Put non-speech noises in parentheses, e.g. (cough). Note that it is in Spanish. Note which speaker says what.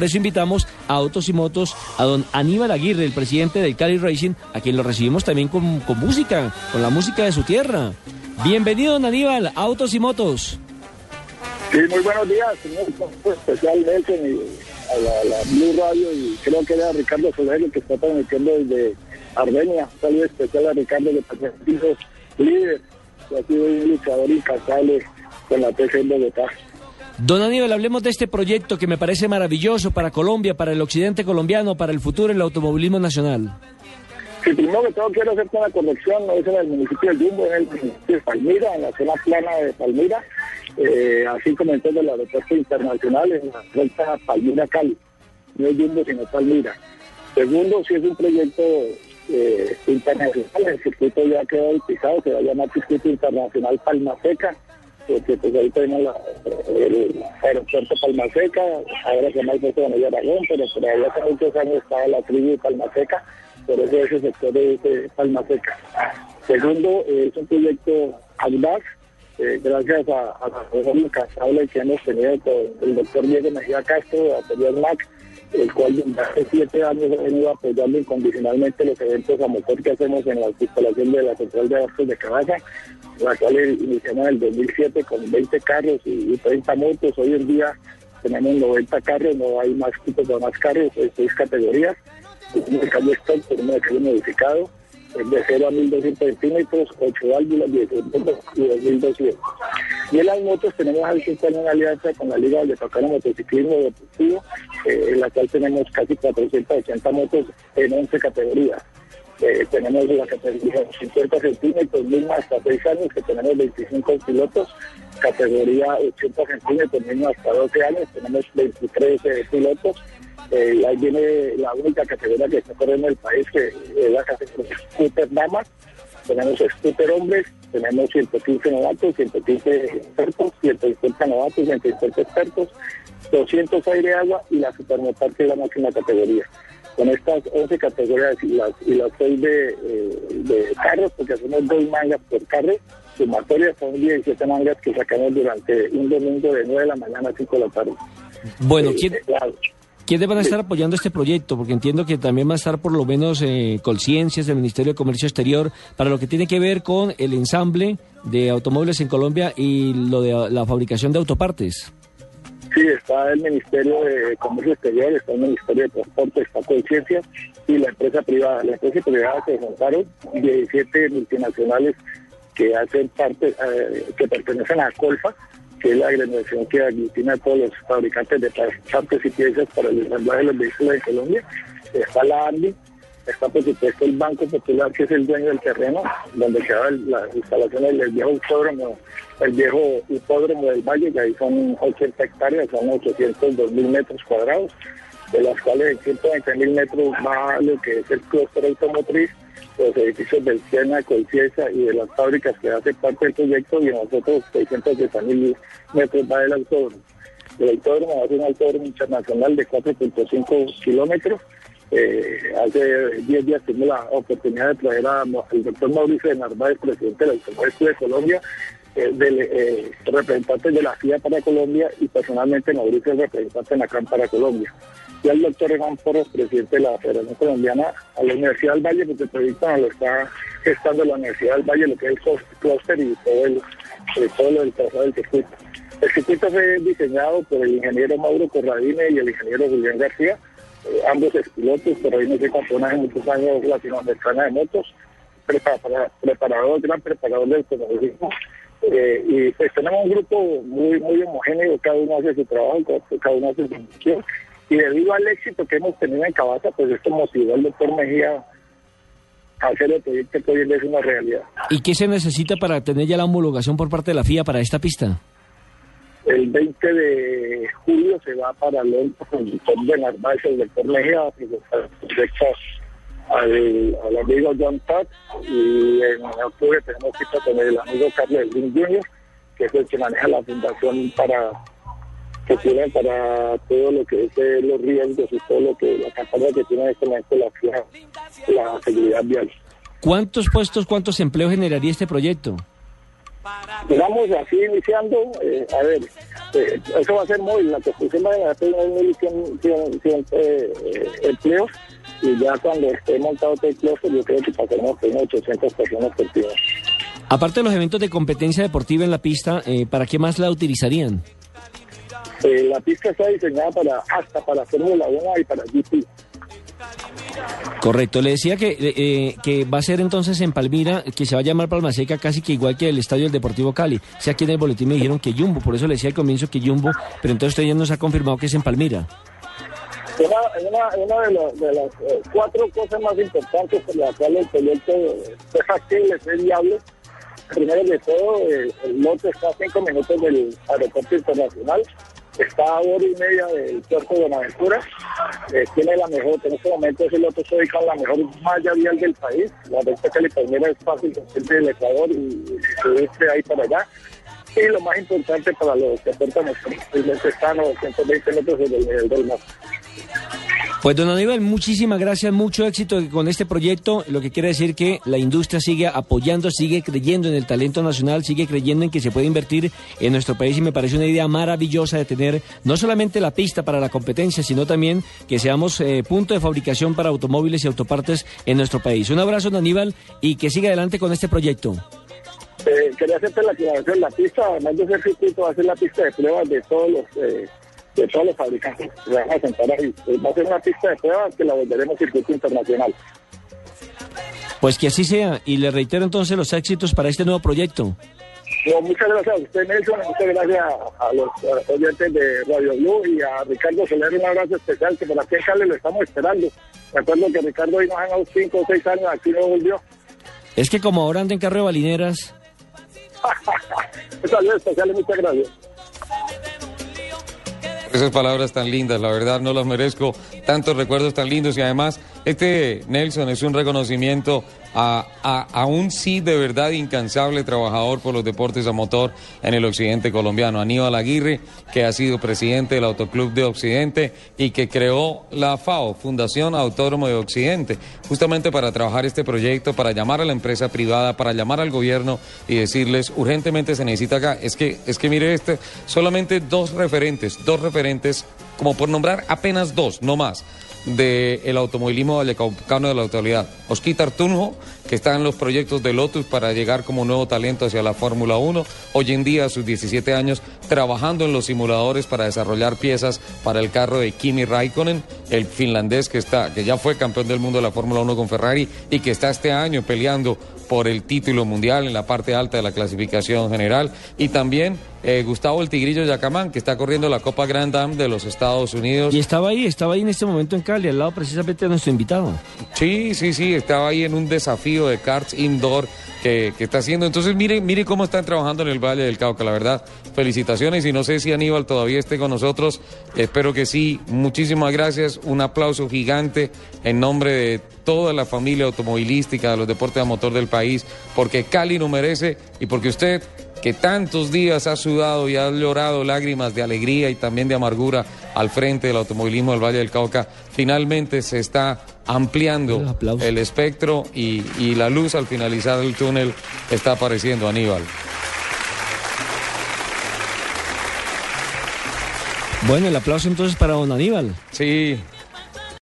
Speaker 1: Por eso invitamos a Autos y Motos a don Aníbal Aguirre, el presidente del Cali Racing, a quien lo recibimos también con, música, con la música de su tierra. Bienvenido, don Aníbal, a Autos y Motos.
Speaker 2: Sí, muy buenos días, señor, especialmente a la, la, Blue Radio y creo que era Ricardo Soler que está transmitiendo desde Armenia. Saludo especial a Ricardo de Patricio, líder, que ha sido un luchador incansable con la PC en Bogotá.
Speaker 1: Don Aníbal, hablemos de este proyecto que me parece maravilloso para Colombia, para el occidente colombiano, para el futuro del automovilismo nacional.
Speaker 2: Sí, primero que todo quiero hacer una corrección, no es en el municipio de Jumbo, es en el municipio de Palmira, en la zona plana de Palmira, eh, así como en todo el aeropuerto internacional, en la ruta Palmira-Cali. No es Jumbo, sino Palmira. Segundo, si es un proyecto eh, internacional, el circuito ya quedó pisado, se va a llamar Circuito Internacional Palma Seca, porque pues ahí tenemos el aeropuerto Palma Seca, ahora se llama el puerto de Mayor Aragón, pero todavía hace muchos años estaba la tribu de Palma Seca, por eso ese sector de Palma Seca. Segundo, es un proyecto audaz, eh, gracias a, la reforma que hemos tenido con el doctor Diego Mejía Castro, de Atelier MAC, el cual desde hace siete años ha venido apoyando incondicionalmente los eventos a motor que hacemos en la instalación de la central de abastos de Cabaza, la cual iniciamos en el 2007 con 20 carros y 30 motos. Hoy en día tenemos 90 carros, no hay más tipos de más carros, hay seis categorías. Un calle stock, tenemos un calle modificado, de 0 a 1200 centímetros, 8 válvulas, 16 y 2200. Y en las motos tenemos al sistema una alianza con la Liga de Tocano Motociclismo Deportivo, eh, en la cual tenemos casi 480 motos en 11 categorías. Eh, tenemos la categoría 50 centímetros, misma hasta 6 años, que tenemos 25 pilotos, categoría 80 centímetros, misma hasta 12 años, tenemos 23 eh, pilotos. Eh, ahí viene la única categoría que está corriendo en el país, que es la categoría Scooter Damas. Tenemos Scooter Hombres, tenemos 115 novatos, 115 expertos, 150 novatos, 150 expertos, 200 aire agua y la supermotar que es la máxima categoría. Con estas 11 categorías y las, y las 6 de, eh, de carros, porque hacemos dos mangas por carro, sumatorias son 17 mangas que sacamos durante un domingo de 9 de la mañana a 5 de la tarde.
Speaker 1: Bueno, ¿quién, ¿quiénes van a estar apoyando este proyecto? Porque entiendo que también va a estar por lo menos eh, Colciencias del Ministerio de Comercio Exterior para lo que tiene que ver con el ensamble de automóviles en Colombia y lo de la fabricación de autopartes.
Speaker 2: Sí, está el Ministerio de Comercio Exterior, está el Ministerio de Transporte, está Conciencia y la empresa privada. La empresa privada se juntaron 17 multinacionales que hacen parte, eh, que pertenecen a Colfa, que es la agremiación que aglutina a todos los fabricantes de partes y piezas para el ensamblaje de los vehículos de Colombia. Está la ANDI, está por supuesto el Banco Popular, que es el dueño del terreno, donde quedaban las instalaciones del viejo hipódromo, el viejo hipódromo del Valle, que ahí son 80 hectáreas, son 802 mil metros cuadrados, de las cuales en 120 mil metros va lo que es el clúster automotriz, los edificios del Siena, Colciesa y de las fábricas que hacen parte del proyecto, y nosotros 680 mil metros va el autódromo. El autódromo va a ser un autódromo internacional de 4.5 kilómetros, eh, hace 10 días tuvimos la oportunidad de traer al doctor Mauricio de Narváez, presidente del Automóvil de Colombia, eh, del, eh, representante de la FIA para Colombia y personalmente Mauricio es representante en la CAM para Colombia. Y al doctor Iván Porros, presidente de la Federación Colombiana, a la Universidad del Valle, porque el proyecto lo está gestando la Universidad del Valle, lo que es el clúster y todo, el, todo lo del trazado del circuito. El circuito fue diseñado por el ingeniero Mauro Corradine y el ingeniero Julián García, eh, ambos expilotos, ahí no sé campeonaje muchos años latinoamericana de motos, prepara, preparador, gran preparador del automovilismo. Eh, y pues tenemos un grupo muy muy homogéneo, cada uno hace su trabajo, cada uno hace su función. Y debido al éxito que hemos tenido en Cabaza, pues esto motivó al doctor Mejía a hacer el proyecto que hoy es una realidad.
Speaker 1: ¿Y qué se necesita para tener ya la homologación por parte de la FIA para esta pista?
Speaker 2: El 20 de julio se va para el doctor de Narváez, el doctor Mejía, directo al, al amigo John Todd, y en octubre tenemos cita con el amigo Carlos Jr., que es el que maneja la fundación para que tiene para todo lo que es eh, los riesgos y todo lo que la campaña que tiene en este momento la, la seguridad vial.
Speaker 1: ¿Cuántos puestos, cuántos empleos generaría este proyecto?
Speaker 2: Digamos así iniciando, eh, a ver, eh, eso va a ser móvil, la construcción va a tener 1.100 eh, empleos y ya cuando esté montado el clúster yo creo que pasaremos de 800 personas por día.
Speaker 1: Aparte de los eventos de competencia deportiva en la pista, eh, ¿para qué más la utilizarían?
Speaker 2: Eh, la pista está diseñada para hasta para Fórmula 1 y para GP.
Speaker 1: Correcto, le decía que, eh, que va a ser entonces en Palmira, que se va a llamar Palma Seca casi que igual que el estadio del Deportivo Cali. O sea, aquí en el boletín me dijeron que Jumbo, por eso le decía al comienzo que Jumbo, pero entonces usted ya nos ha confirmado que es en Palmira.
Speaker 2: Una, una, de, las eh, cuatro cosas más importantes por las cuales el proyecto es factible, es viable, primero de todo, eh, el lote está a cinco minutos del aeropuerto internacional está a hora y media del puerto de Buenaventura. Eh, tiene la mejor, en este momento ese lote está ubicado en la mejor malla vial del país. La recta californiana es fácil del Ecuador y subirse ahí para allá. Y lo más importante para los que aportan es que a 220 metros del nivel del mar.
Speaker 1: Pues don Aníbal, muchísimas gracias, mucho éxito con este proyecto, lo que quiere decir que la industria sigue apoyando, sigue creyendo en el talento nacional, sigue creyendo en que se puede invertir en nuestro país y me parece una idea maravillosa de tener no solamente la pista para la competencia, sino también que seamos eh, punto de fabricación para automóviles y autopartes en nuestro país. Un abrazo, don Aníbal, y que siga adelante con este proyecto.
Speaker 2: Eh, quería hacerte la aclaración, la pista, además de ser circuito, va a ser la pista de pruebas de todos los... Eh, de todos los fabricantes se van a sentar ahí. Va a ser una pista de pruebas que la volveremos circuito internacional.
Speaker 1: Pues que así sea, y le reitero entonces los éxitos para este nuevo proyecto.
Speaker 2: muchas gracias a usted, Nelson, muchas gracias a los oyentes de Radio Blue y a Ricardo Soler, un abrazo especial, que por aquí en Cali lo estamos esperando. Recuerdo que Ricardo hoy nos ha dado 5 o 6 años, aquí no volvió.
Speaker 1: Es que como ahora anda en carro de balineras... (laughs)
Speaker 2: Saludos especiales, muchas gracias.
Speaker 3: Esas palabras tan lindas, la verdad no las merezco. Tantos recuerdos tan lindos y además este Nelson es un reconocimiento a, un sí de verdad incansable trabajador por los deportes a motor en el occidente colombiano, Aníbal Aguirre, que ha sido presidente del Autoclub de Occidente y que creó la FAO, Fundación Autónomo de Occidente, justamente para trabajar este proyecto, para llamar a la empresa privada, para llamar al gobierno y decirles urgentemente se necesita acá. Es que, es que mire este, solamente dos referentes, dos referentes, como por nombrar apenas dos, no más del automovilismo vallecaucano de la actualidad. Osquitar Tunjo, que está en los proyectos de Lotus para llegar como nuevo talento hacia la Fórmula 1, hoy en día a sus 17 años trabajando en los simuladores para desarrollar piezas para el carro de Kimi Raikkonen, el finlandés que está que ya fue campeón del mundo de la Fórmula 1 con Ferrari y que está este año peleando por el título mundial en la parte alta de la clasificación general. Y también eh, Gustavo el Tigrillo Yacamán, que está corriendo la Copa Grand Am de los Estados Unidos.
Speaker 1: Y estaba ahí, estaba ahí en este momento en Cali, al lado precisamente de nuestro invitado.
Speaker 3: Sí, sí, sí, estaba ahí en un desafío de karts indoor que, está haciendo. Entonces, mire, mire cómo están trabajando en el Valle del Cauca, la verdad. Felicitaciones y no sé si Aníbal todavía esté con nosotros. Espero que sí. Muchísimas gracias. Un aplauso gigante en nombre de toda la familia automovilística de los deportes a motor del país, porque Cali lo merece y porque usted que tantos días ha sudado y ha llorado lágrimas de alegría y también de amargura al frente del automovilismo del Valle del Cauca, finalmente se está ampliando el espectro y, y la luz al finalizar el túnel está apareciendo, Aníbal.
Speaker 1: Bueno, el aplauso entonces para don Aníbal.
Speaker 3: Sí,